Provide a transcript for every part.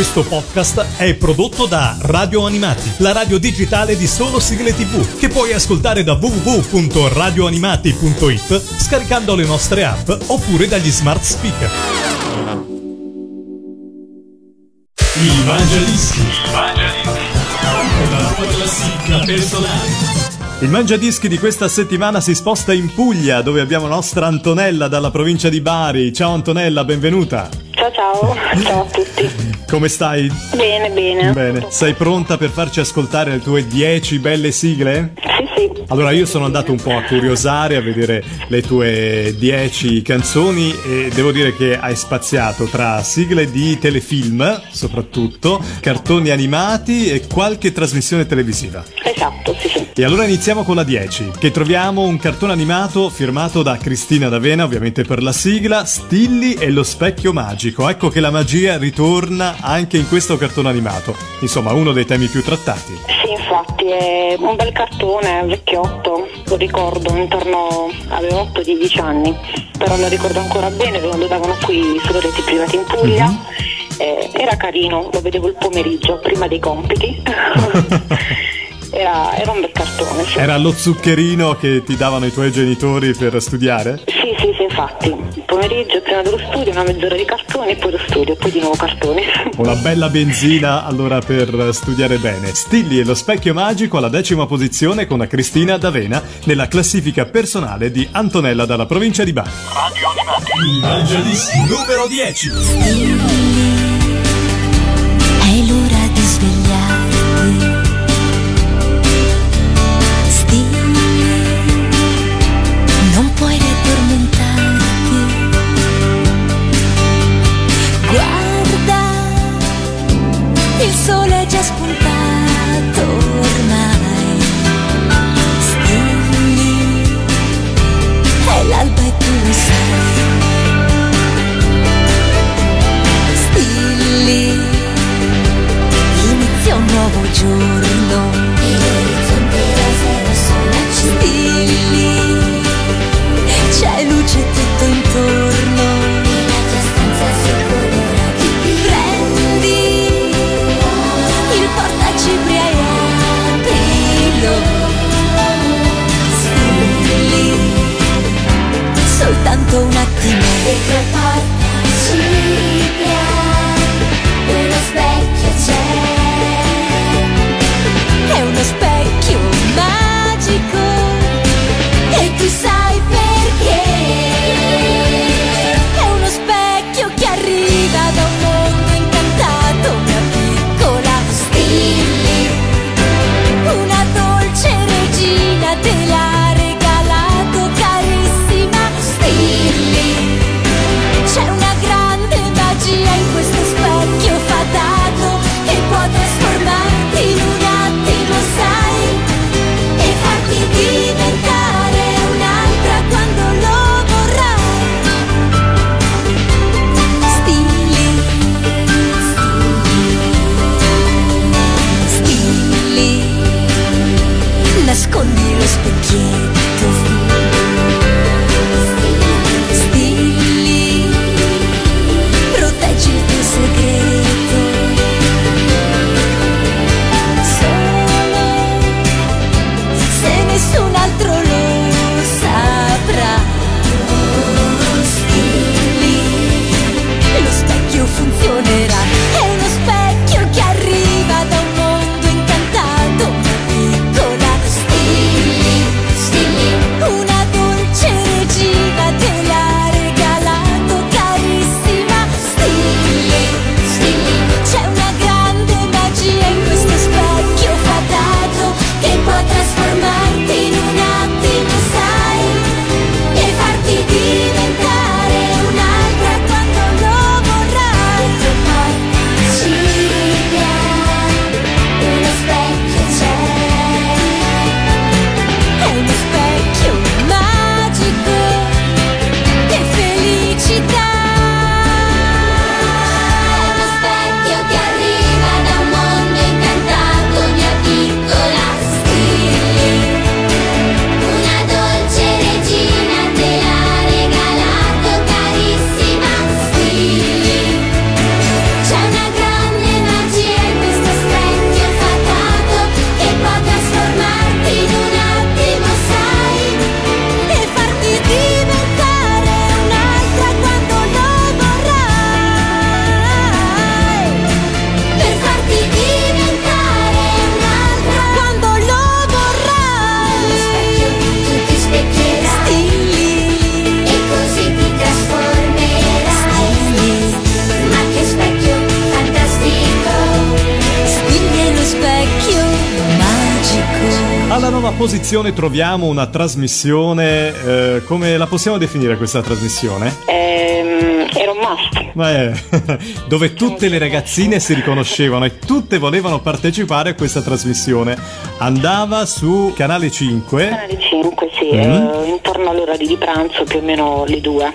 Questo podcast è prodotto da Radio Animati, la radio digitale di solo sigle tv, che puoi ascoltare da www.radioanimati.it scaricando le nostre app oppure dagli smart speaker. Il Mangiadischi. Il Mangiadischi. La tua classifica personale. Il Mangiadischi di questa settimana si sposta in Puglia, dove abbiamo nostra Antonella dalla provincia di Bari. Ciao Antonella, benvenuta. Ciao ciao, ciao a tutti. Come stai? Bene, bene. Bene. Sei pronta per farci ascoltare le tue 10 belle sigle? Sì. Allora io sono andato un po' a curiosare, a vedere le tue 10 canzoni e devo dire che hai spaziato tra sigle di telefilm, soprattutto, cartoni animati e qualche trasmissione televisiva. Esatto, sì, sì. E allora iniziamo con la 10, che troviamo un cartone animato firmato da Cristina D'Avena, ovviamente per la sigla, Stilli e lo specchio magico. Ecco che la magia ritorna anche in questo cartone animato. Insomma, uno dei temi più trattati. Sì, infatti è un bel cartone, vecchiotto, lo ricordo, intorno avevo 8-10 anni, però lo ricordo ancora bene, lo davano qui sulle reti private in Puglia. Mhm. Eh, era carino, lo vedevo il pomeriggio prima dei compiti. era, era un bel cartone. Sì. Era lo zuccherino che ti davano i tuoi genitori per studiare? Sì, infatti. Il pomeriggio prima dello studio, una mezz'ora di cartoni, poi lo studio, poi di nuovo cartoni. Una bella benzina allora per studiare bene. Stilli e lo specchio magico alla decima posizione con la Cristina D'Avena nella classifica personale di Antonella dalla provincia di Bari. Radio Animati. Il Mangiadischi numero 10. È posizione troviamo una trasmissione, eh, come la possiamo definire questa trasmissione? Ehm, must. Beh, dove tutte le ragazzine si riconoscevano e tutte volevano partecipare a questa trasmissione. Andava su Canale 5. Canale 5, sì, mm. eh, intorno all'ora di pranzo, più o meno le due.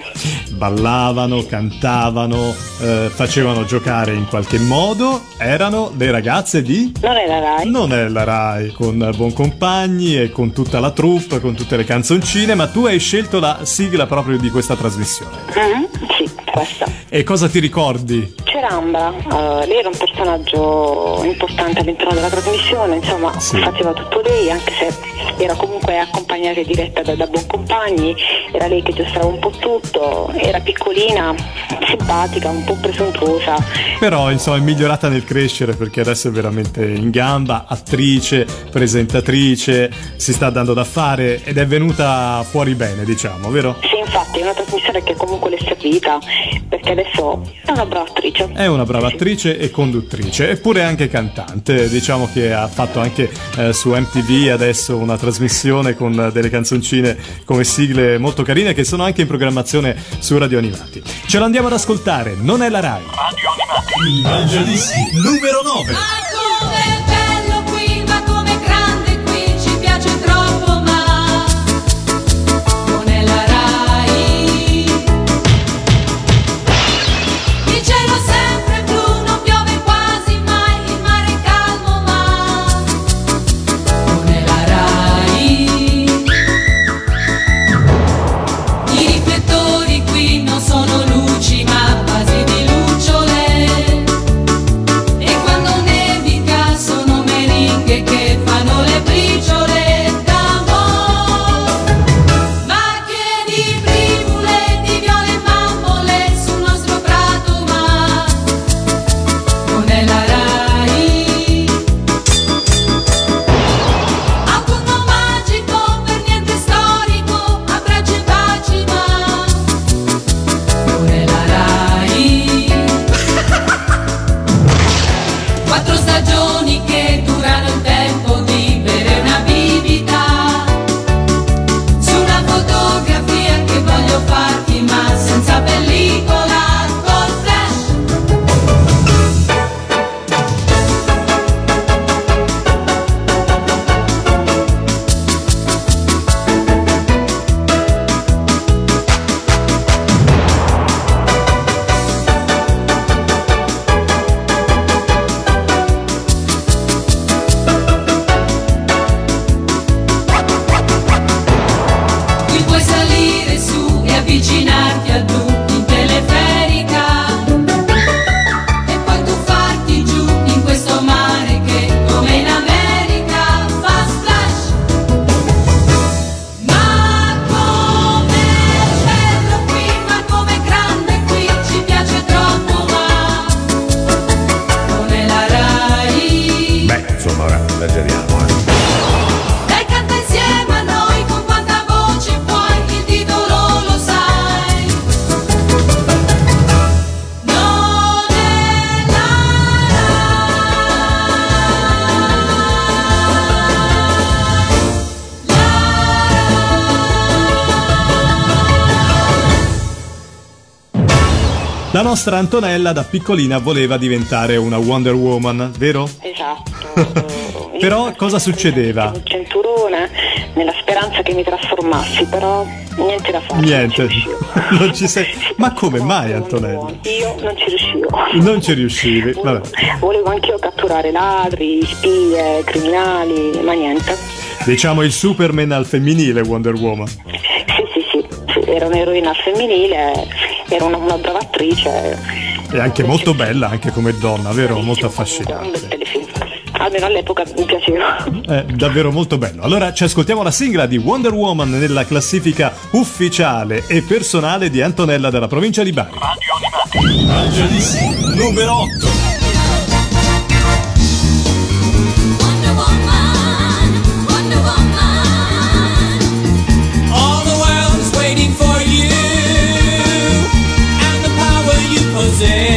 Ballavano, cantavano, eh, facevano giocare in qualche modo. Erano le ragazze di... Non è la RAI. Non è la RAI, con Buon Compagni e con tutta la troupe, con tutte le canzoncine, ma tu hai scelto la sigla proprio di questa trasmissione. Mm-hmm, sì, questa. E cosa ti ricordi? C'era Ambra, uh, lei era un personaggio importante all'interno della trasmissione, insomma sì. faceva tutto lei, anche se era comunque accompagnata e diretta da, da Compagni, era lei che gestava un po' tutto, era piccolina, simpatica, un po' presuntuosa. Però insomma è migliorata nel crescere perché adesso è veramente in gamba, attrice, presentatrice, si sta dando da fare ed è venuta fuori bene, diciamo, vero? Sì, infatti è una trasmissione che comunque le è servita perché adesso è una brava attrice. È una brava attrice e conduttrice, eppure anche cantante. Diciamo che ha fatto anche eh, su MTV adesso una trasmissione con delle canzoncine come sigle molto carine che sono anche in programmazione su Radio Animati. Ce l'andiamo ad ascoltare, non è la Rai. Radio Animati. Evangelisti numero 9. Nostra Antonella da piccolina voleva diventare una Wonder Woman, vero? Esatto. però cosa succedeva? Un cinturone nella speranza che mi trasformassi, però niente da fare. Niente, non ci, non ci sei. Ma come mai Antonella? Io non ci riuscivo. Non ci riuscivi, vabbè. Volevo anch'io catturare ladri, spie, criminali, ma niente. Diciamo il Superman al femminile Wonder Woman. Sì, sì, sì, sì era un'eroina al femminile era una, una brava attrice. E anche molto bella, anche come donna, vero? Molto affascinante. Almeno all'epoca mi piaceva. È davvero molto bello. Allora ci ascoltiamo la sigla di Wonder Woman nella classifica ufficiale e personale di Antonella della provincia di Bari. Radio Animati. Angelissimo, numero 8. Jose.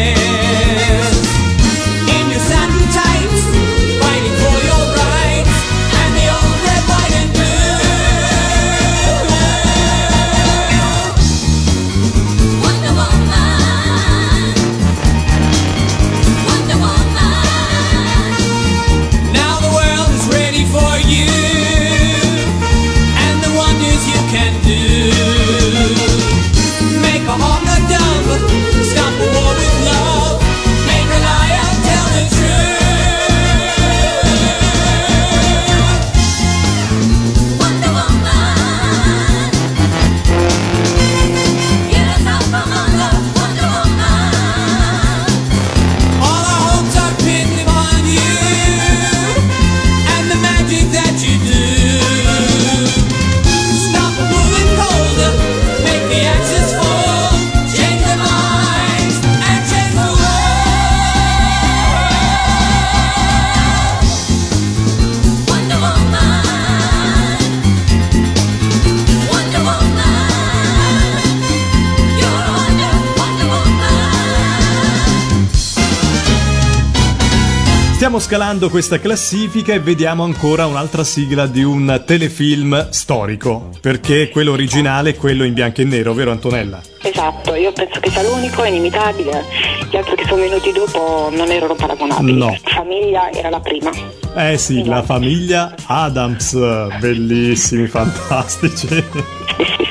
Stiamo scalando questa classifica e vediamo ancora un'altra sigla di un telefilm storico, perché quello originale è quello in bianco e nero, vero Antonella? Esatto, io penso che sia l'unico, è inimitabile. Gli altri che sono venuti dopo non erano paragonabili. No. Famiglia era la prima. Eh sì, la famiglia Adams, bellissimi, fantastici.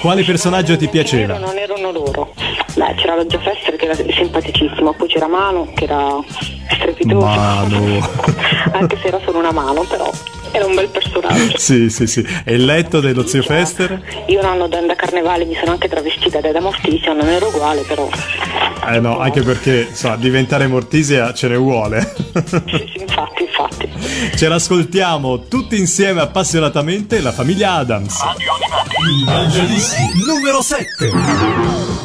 Quale personaggio ti piaceva? Non erano loro. Beh, c'era Joe Fester che era simpaticissimo, poi c'era Mano che era strepitoso. Mano. Anche se era solo una mano, però era un bel personaggio. Sì, sì, sì. E il letto dello zio Fester? Io un anno da carnevale mi sono anche travestita da Mortisia, non ero uguale però. Eh no, anche perché insomma, diventare Mortisia ce ne vuole. sì, sì, infatti, infatti. Ce l'ascoltiamo tutti insieme appassionatamente, la famiglia Adams. Radio Animati. Numero 7.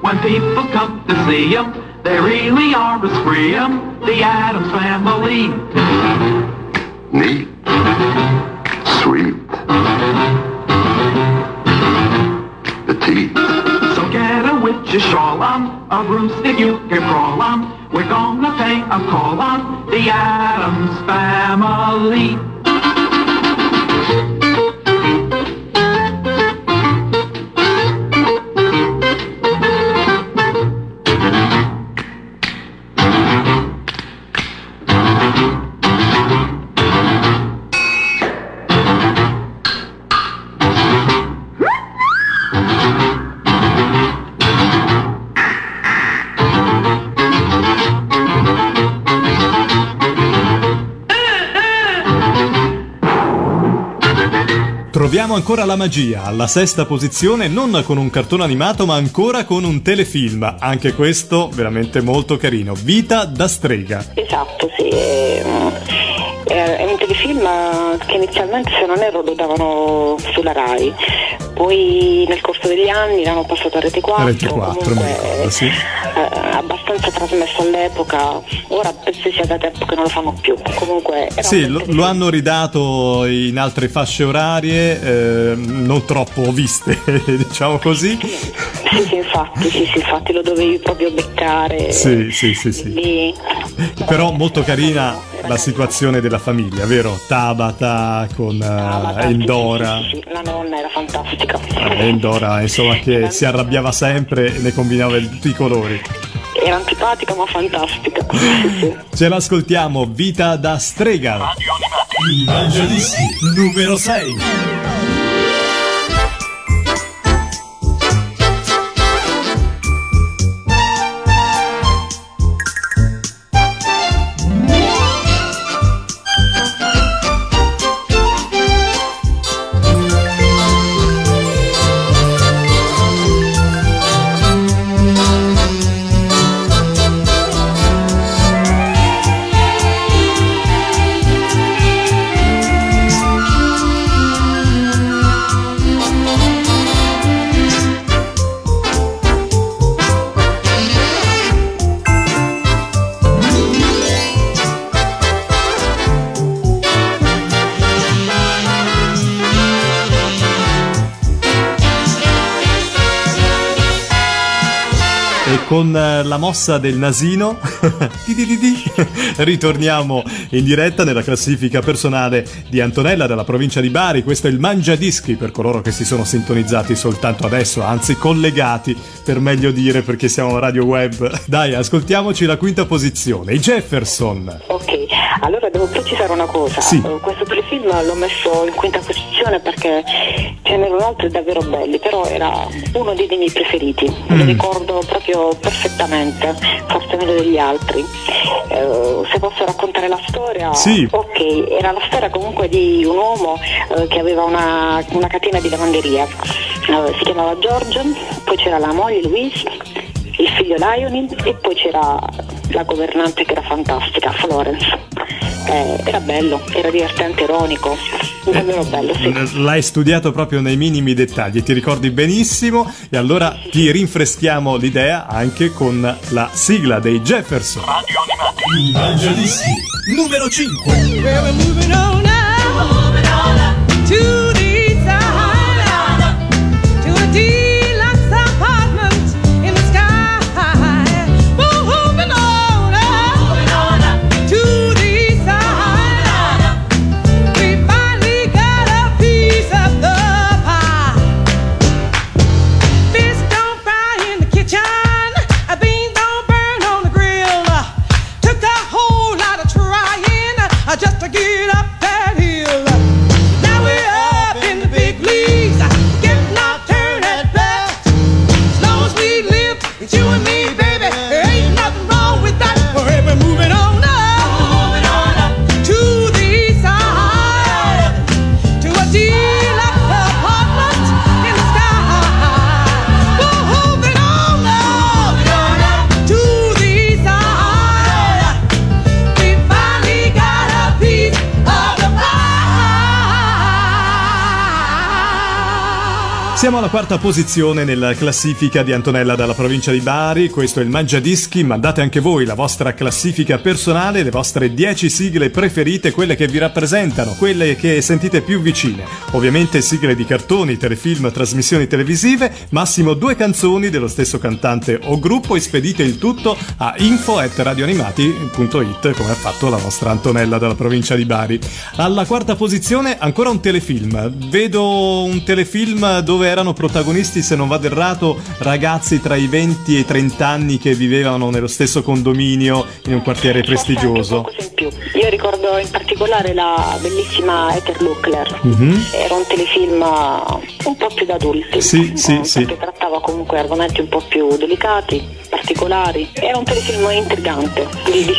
When people come to see them, they really are as free the Adams family. Neat. Sweet. Petite. So get a witch's shawl on, a broomstick you can crawl on. We're gonna pay a call on the Adams family. Ancora la magia, alla sesta posizione, non con un cartone animato ma ancora con un telefilm, anche questo veramente molto carino, Vita da strega. Esatto, sì, è, è un telefilm che inizialmente se non erro lo davano sulla RAI, poi nel corso degli anni l'hanno passato a Rete 4, Rete 4 comunque, mi ricordo, sì. eh, abbastanza trasmesso all'epoca, ora penso sia da tempo che non lo fanno più, comunque... Sì, lo, lo, hanno ridato in altre fasce orarie, eh, non troppo viste, diciamo così. Sì, sì, infatti, sì, sì, infatti lo dovevi proprio beccare. Sì, sì, sì, sì. Però molto carina la situazione della famiglia, vero? Tabata con uh, Endora. Sì, sì, sì, la nonna era fantastica. Eh, Endora, insomma, che si arrabbiava sempre e ne combinava tutti i colori. Era antipatica ma fantastica. Ce l'ascoltiamo, Vita da strega. Radio Animati. Evangelisti numero 6. Con eh, la mossa del nasino ritorniamo in diretta nella classifica personale di Antonella dalla provincia di Bari. Questo è il Mangiadischi per coloro che si sono sintonizzati soltanto adesso, anzi collegati per meglio dire perché siamo a radio web. Dai, ascoltiamoci la quinta posizione, i Jefferson. Ok, allora devo precisare una cosa. Sì. Uh, questo telefilm l'ho messo in quinta posizione perché ce n'erano altri davvero belli, però era uno dei miei preferiti. Mm. Lo ricordo proprio perfettamente, forse meglio degli altri. Uh, se posso raccontare la storia, sì. ok, era la storia comunque di un uomo uh, che aveva una, una, catena di lavanderia. si chiamava Giorgio, poi c'era la moglie Louise, il figlio Lionel e poi c'era la governante che era fantastica, Florence eh, era bello, era divertente, ironico, davvero bello, sì. L'hai studiato proprio nei minimi dettagli, ti ricordi benissimo e allora ti rinfreschiamo l'idea anche con la sigla dei Jefferson. Radio Animati. Evangelisti numero 5. We're moving on now. Moving on to alla quarta posizione nella classifica di Antonella dalla provincia di Bari, questo è il Mangiadischi, mandate anche voi la vostra classifica personale, le vostre 10 sigle preferite, quelle che vi rappresentano, quelle che sentite più vicine. Ovviamente sigle di cartoni, telefilm, trasmissioni televisive, massimo due canzoni dello stesso cantante o gruppo e spedite il tutto a info.radioanimati.it come ha fatto la vostra Antonella dalla provincia di Bari. Alla quarta posizione ancora un telefilm, vedo un telefilm dove erano protagonisti, se non vado errato, ragazzi tra i 20 e i 30 anni che vivevano nello stesso condominio in un quartiere prestigioso. Io ricordo in particolare la bellissima Ether Luckler, mm-hmm. era un telefilm un po' più da adulti, sì, sì, sì. che trattava comunque argomenti un po' più delicati, particolari. Era un telefilm intrigante,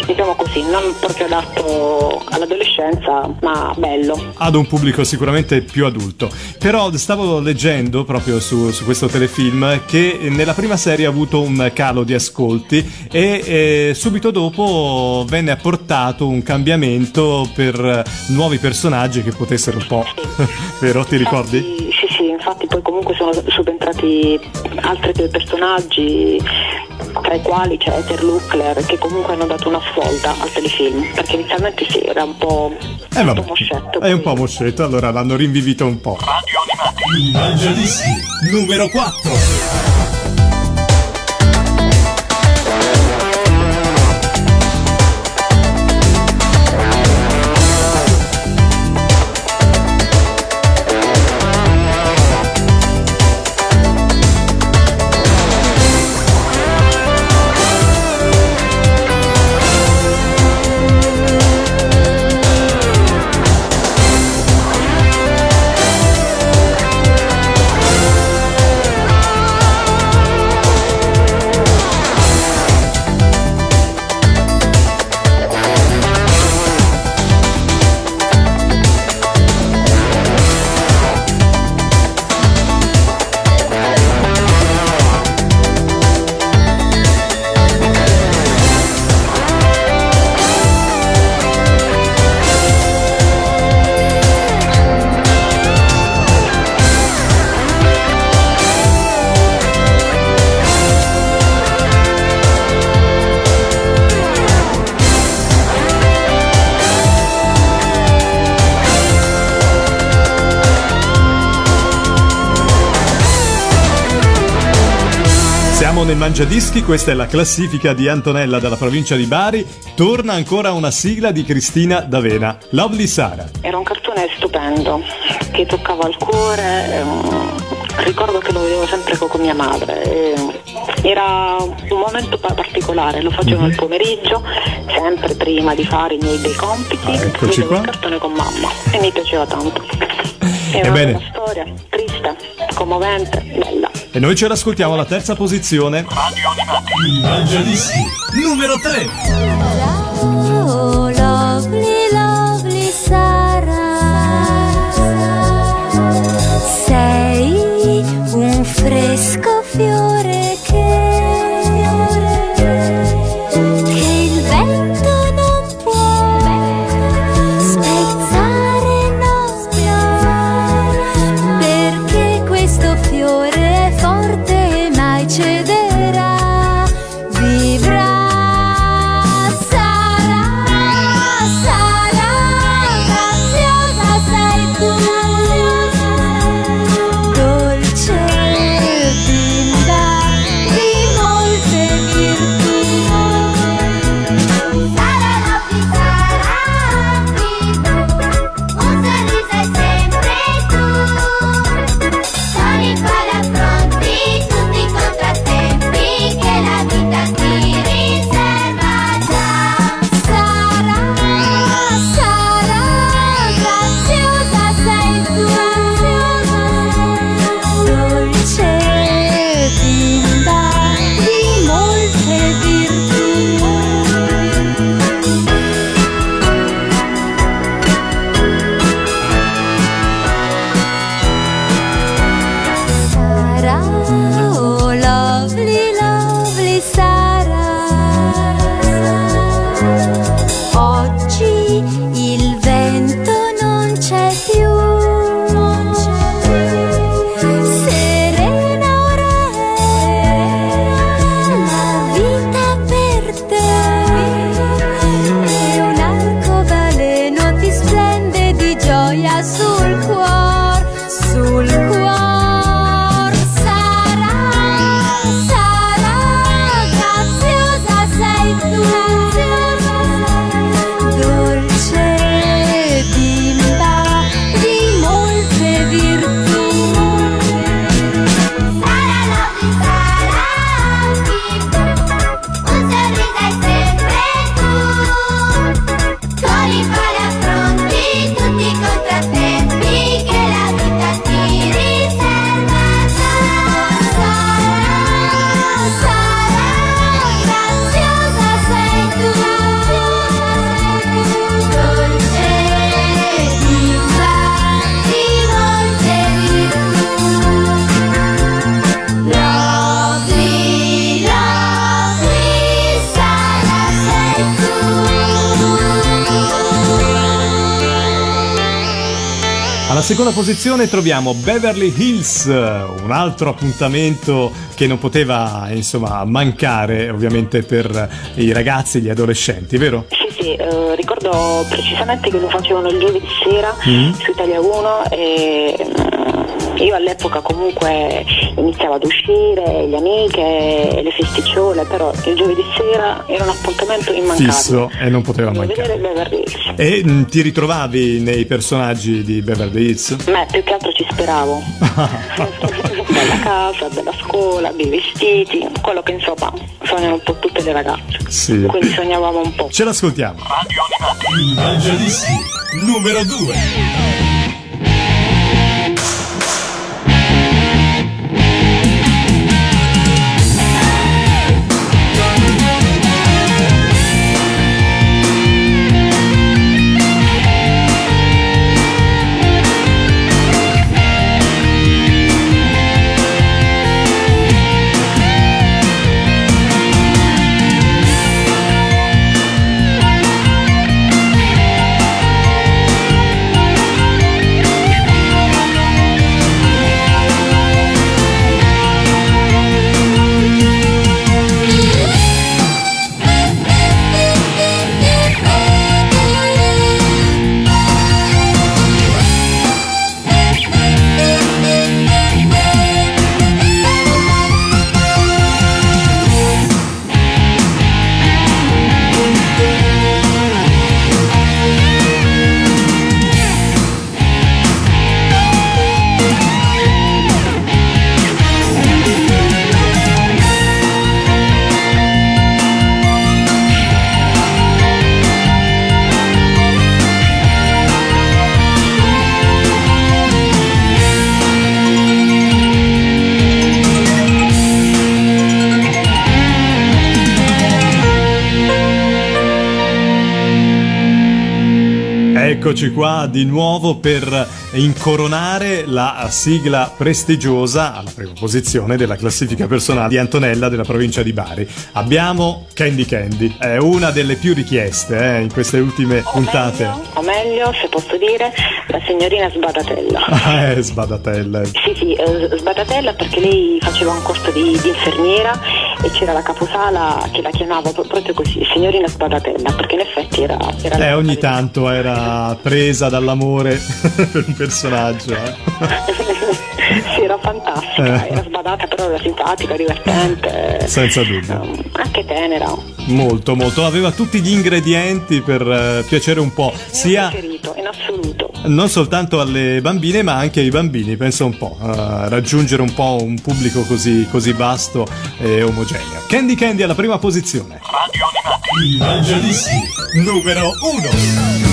diciamo così, non proprio adatto all'adolescenza, ma bello. Ad un pubblico sicuramente più adulto. Però stavo leggendo proprio su, su questo telefilm che nella prima serie ha avuto un calo di ascolti e eh, subito dopo venne apportato un cambiamento per nuovi personaggi che potessero un po'... Sì. Vero? Ti ricordi? Sì, sì, infatti poi comunque sono subentrati altri personaggi tra i quali c'è Ether Luckler che comunque hanno dato una svolta al telefilm perché inizialmente sì era un po' eh, vabbè, moscetto è un po' moscetto allora l'hanno rinvivito un po' Radio Animati. Evangelisti numero 4 nel Mangiadischi, questa è la classifica di Antonella dalla provincia di Bari. Torna ancora una sigla di Cristina D'Avena, Lovely Sara. Era un cartone stupendo che toccava il cuore. Ehm, ricordo che lo vedevo sempre con mia madre. Ehm, era un momento particolare, lo facevo mm-hmm. il pomeriggio, sempre prima di fare i miei dei compiti. Ah, eccoci qua. il cartone con mamma e mi piaceva tanto. Era Ebbene. una storia triste, commovente, bella. E noi ce l'ascoltiamo alla terza posizione. Radio Animati. Evangelisti numero 3. Oh, lovely, lovely Sara. Sei un fresco fiore Alla seconda posizione troviamo Beverly Hills, un altro appuntamento che non poteva insomma mancare ovviamente per i ragazzi e gli adolescenti, vero? Sì, sì, eh, ricordo precisamente che lo facevano il giovedì sera mm. su Italia 1 e mm, io all'epoca comunque iniziavo ad uscire, le amiche, le festicciole, però il giovedì sera era un appuntamento immancabile. Fisso e non poteva mancare. Beverly Hills. E mh, mm, ti ritrovavi nei personaggi di Beverly Hills? Beh, più che altro ci speravo. bella casa, bella scuola, bei vestiti, quello che insomma sognano un po' tutte le ragazze. Sì. Quindi sognavamo un po'. Ce l'ascoltiamo. Radio Animati. Evangelisti numero 2. Eccoci qua di nuovo per incoronare la sigla prestigiosa alla prima posizione della classifica personale di Antonella della provincia di Bari. Abbiamo Candy Candy, è una delle più richieste eh, in queste ultime o puntate. Meglio, o meglio, se posso dire, la signorina Sbadatella. Ah, eh, Sbadatella. Sì, sì, eh, Sbadatella perché lei faceva un corso di, di infermiera e c'era la caposala che la chiamava proprio così, signorina Sbadatella, perché in effetti era... era eh, ogni tanto era presa dall'amore per un personaggio. Eh. sì, era fantastica, eh. era sbadata, però era simpatica, divertente. Senza dubbio. Um, anche tenera. Molto, molto. Aveva tutti gli ingredienti per uh, piacere un po'. Sia. Non soltanto alle bambine, ma anche ai bambini, pensa un po', uh, raggiungere un po' un pubblico così, così vasto e omogeneo. Candy Candy alla prima posizione. Radio Animati. Evangelisti numero uno.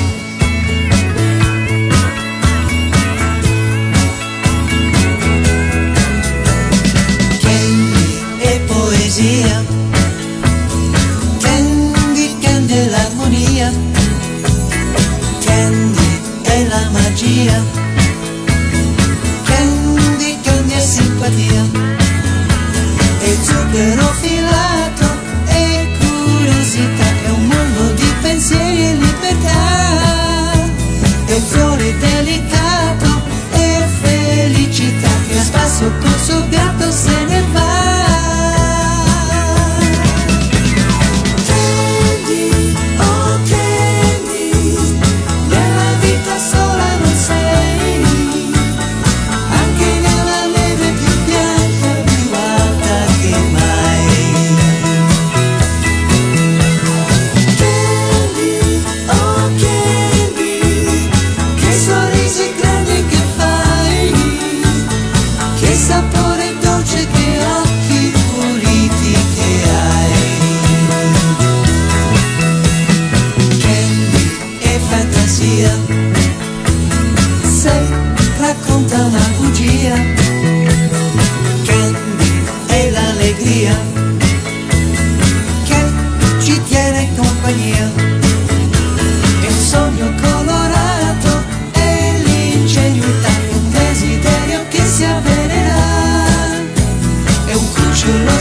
Città.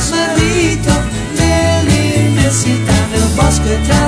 Che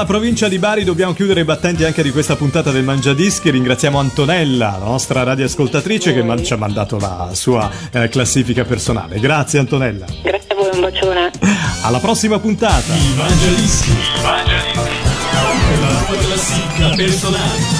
dalla provincia di Bari dobbiamo chiudere i battenti anche di questa puntata del Mangiadischi. Ringraziamo Antonella, la nostra radioascoltatrice, che ci ha mandato la sua eh, classifica personale. Grazie Antonella. Grazie a voi, un bacione. Alla prossima puntata. Il Mangiadischi. Il Mangiadischi. La tua classifica personale.